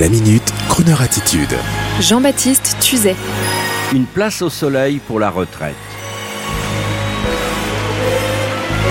La minute, Kroneur attitude. Jean-Baptiste Tuzet. Une place au soleil pour la retraite.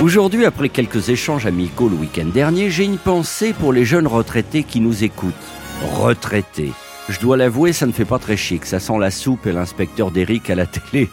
Aujourd'hui, après quelques échanges amicaux le week-end dernier, j'ai une pensée pour les jeunes retraités qui nous écoutent. Retraités. Je dois l'avouer, ça ne fait pas très chic. Ça sent la soupe et l'inspecteur d'Eric à la télé.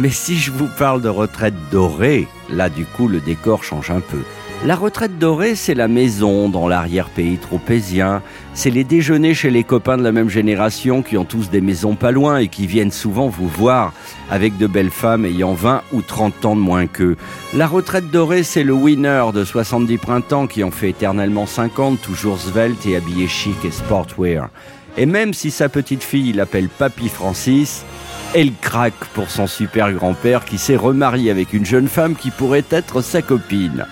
Mais si je vous parle de retraite dorée, là du coup le décor change un peu. La retraite dorée, c'est la maison dans l'arrière-pays tropézien. C'est les déjeuners chez les copains de la même génération qui ont tous des maisons pas loin et qui viennent souvent vous voir avec de belles femmes ayant 20 ou 30 ans de moins qu'eux. La retraite dorée, c'est le winner de 70 printemps qui en fait éternellement 50, toujours svelte et habillé chic et sportwear. Et même si sa petite fille l'appelle Papy Francis, elle craque pour son super grand-père qui s'est remarié avec une jeune femme qui pourrait être sa copine.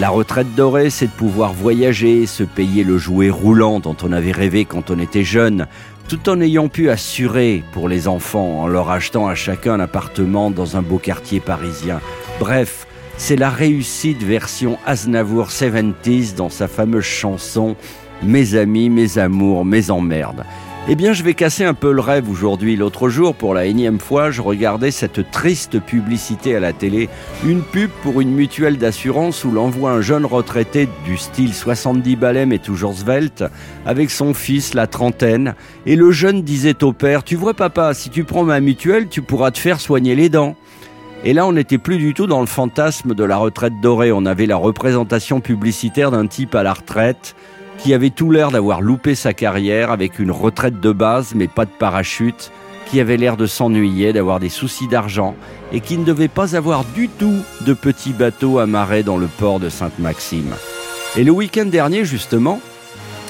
La retraite dorée, c'est de pouvoir voyager, se payer le jouet roulant dont on avait rêvé quand on était jeune, tout en ayant pu assurer pour les enfants en leur achetant à chacun un appartement dans un beau quartier parisien. Bref, c'est la réussite version Aznavour 70s dans sa fameuse chanson Mes amis, mes amours, mes emmerdes. Eh bien, je vais casser un peu le rêve aujourd'hui. L'autre jour, pour la énième fois, je regardais cette triste publicité à la télé. Une pub pour une mutuelle d'assurance où l'on voit un jeune retraité du style 70 balais mais toujours svelte, avec son fils, la trentaine. Et le jeune disait au père, tu vois papa, si tu prends ma mutuelle, tu pourras te faire soigner les dents. Et là, on n'était plus du tout dans le fantasme de la retraite dorée. On avait la représentation publicitaire d'un type à la retraite qui avait tout l'air d'avoir loupé sa carrière avec une retraite de base mais pas de parachute, qui avait l'air de s'ennuyer, d'avoir des soucis d'argent et qui ne devait pas avoir du tout de petits bateaux amarrés dans le port de Sainte-Maxime. Et le week-end dernier, justement,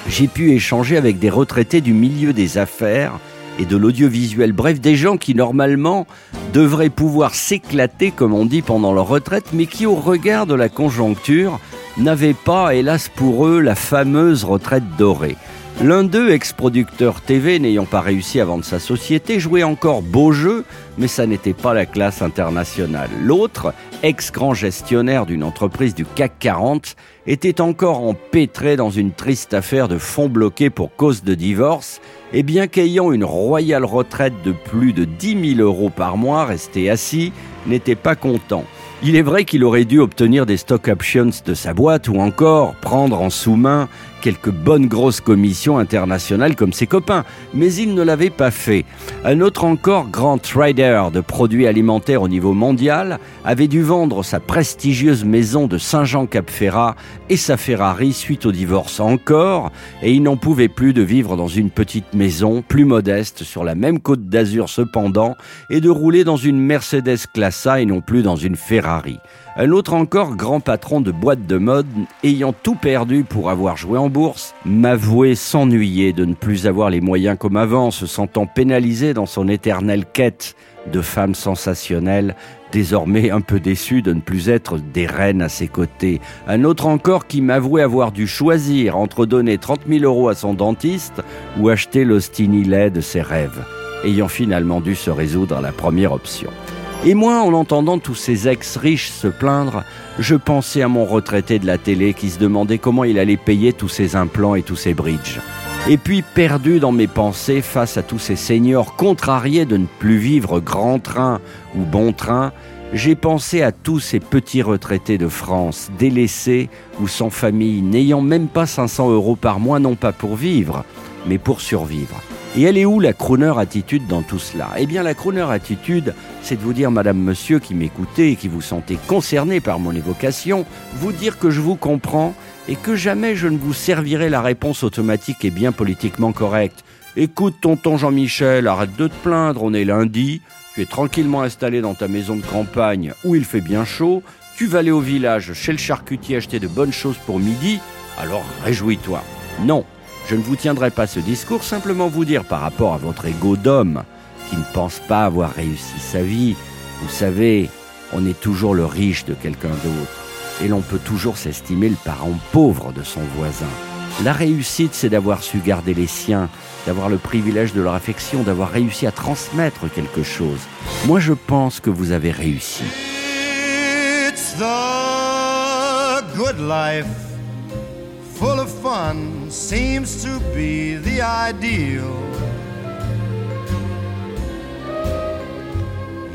j'ai pu échanger avec des retraités du milieu des affaires et de l'audiovisuel, bref, des gens qui normalement devraient pouvoir s'éclater, comme on dit, pendant leur retraite, mais qui, au regard de la conjoncture, n'avaient pas, hélas pour eux, la fameuse retraite dorée. L'un d'eux, ex-producteur TV, n'ayant pas réussi à vendre sa société, jouait encore beau jeu, mais ça n'était pas la classe internationale. L'autre, ex-grand gestionnaire d'une entreprise du CAC 40, était encore empêtré dans une triste affaire de fonds bloqués pour cause de divorce, et bien qu'ayant une royale retraite de plus de 10 000 euros par mois, resté assis, n'était pas content. Il est vrai qu'il aurait dû obtenir des stock options de sa boîte ou encore prendre en sous-main quelques bonnes grosses commissions internationales comme ses copains, mais il ne l'avait pas fait. Un autre encore grand trader de produits alimentaires au niveau mondial avait dû vendre sa prestigieuse maison de Saint-Jean-Cap-Ferrat et sa Ferrari suite au divorce encore, et il n'en pouvait plus de vivre dans une petite maison plus modeste sur la même côte d'Azur cependant et de rouler dans une Mercedes Classe A et non plus dans une Ferrari. Un autre encore, grand patron de boîte de mode, ayant tout perdu pour avoir joué en bourse, m'avouait s'ennuyer de ne plus avoir les moyens comme avant, se sentant pénalisé dans son éternelle quête de femmes sensationnelles, désormais un peu déçu de ne plus être des reines à ses côtés. Un autre encore qui m'avouait avoir dû choisir entre donner 30 000 euros à son dentiste ou acheter l'ostinilet de ses rêves, ayant finalement dû se résoudre à la première option. Et moi, en entendant tous ces ex-riches se plaindre, je pensais à mon retraité de la télé qui se demandait comment il allait payer tous ses implants et tous ses bridges. Et puis, perdu dans mes pensées face à tous ces seigneurs contrariés de ne plus vivre grand train ou bon train, j'ai pensé à tous ces petits retraités de France, délaissés ou sans famille, n'ayant même pas 500 euros par mois, non pas pour vivre, mais pour survivre. Et elle est où la crooner attitude dans tout cela? Eh bien, la crooner attitude, c'est de vous dire, madame, monsieur, qui m'écoutez et qui vous sentez concerné par mon évocation, vous dire que je vous comprends et que jamais je ne vous servirai la réponse automatique et bien politiquement correcte. Écoute, tonton Jean-Michel, arrête de te plaindre, on est lundi, tu es tranquillement installé dans ta maison de campagne où il fait bien chaud, tu vas aller au village chez le charcutier acheter de bonnes choses pour midi, alors réjouis-toi. Non, je ne vous tiendrai pas ce discours, simplement vous dire par rapport à votre ego d'homme qui ne pense pas avoir réussi sa vie, vous savez, on est toujours le riche de quelqu'un d'autre et l'on peut toujours s'estimer le parent pauvre de son voisin. La réussite, c'est d'avoir su garder les siens, d'avoir le privilège de leur affection, d'avoir réussi à transmettre quelque chose. Moi, je pense que vous avez réussi. It's the good life. Full of fun seems to be the ideal.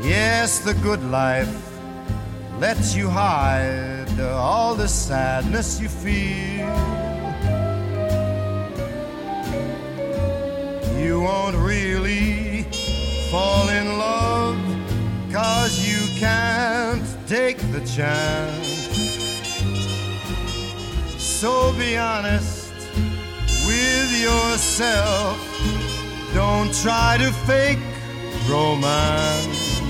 Yes, the good life lets you hide all the sadness you feel. You won't really fall in love, cause you can't take the chance. So be honest with yourself. Don't try to fake romance.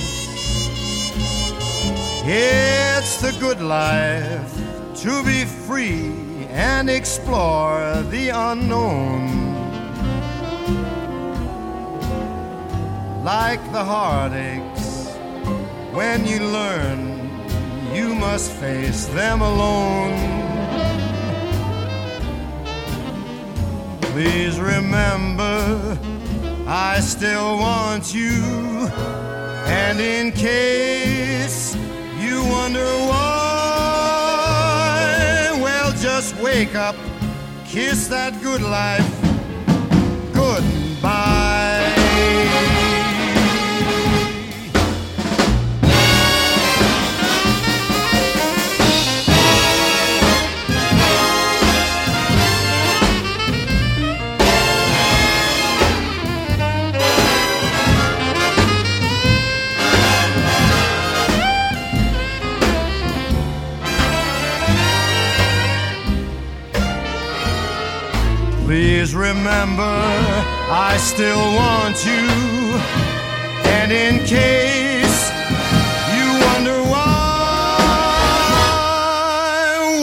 It's the good life to be free and explore the unknown. Like the heartaches, when you learn, you must face them alone. Please remember, I still want you, and in case you wonder why, well, just wake up, kiss that good life remember, I still want you. And in case you wonder why,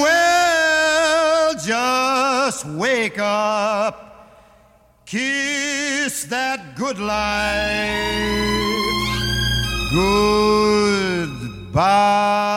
well, just wake up, kiss that good life goodbye.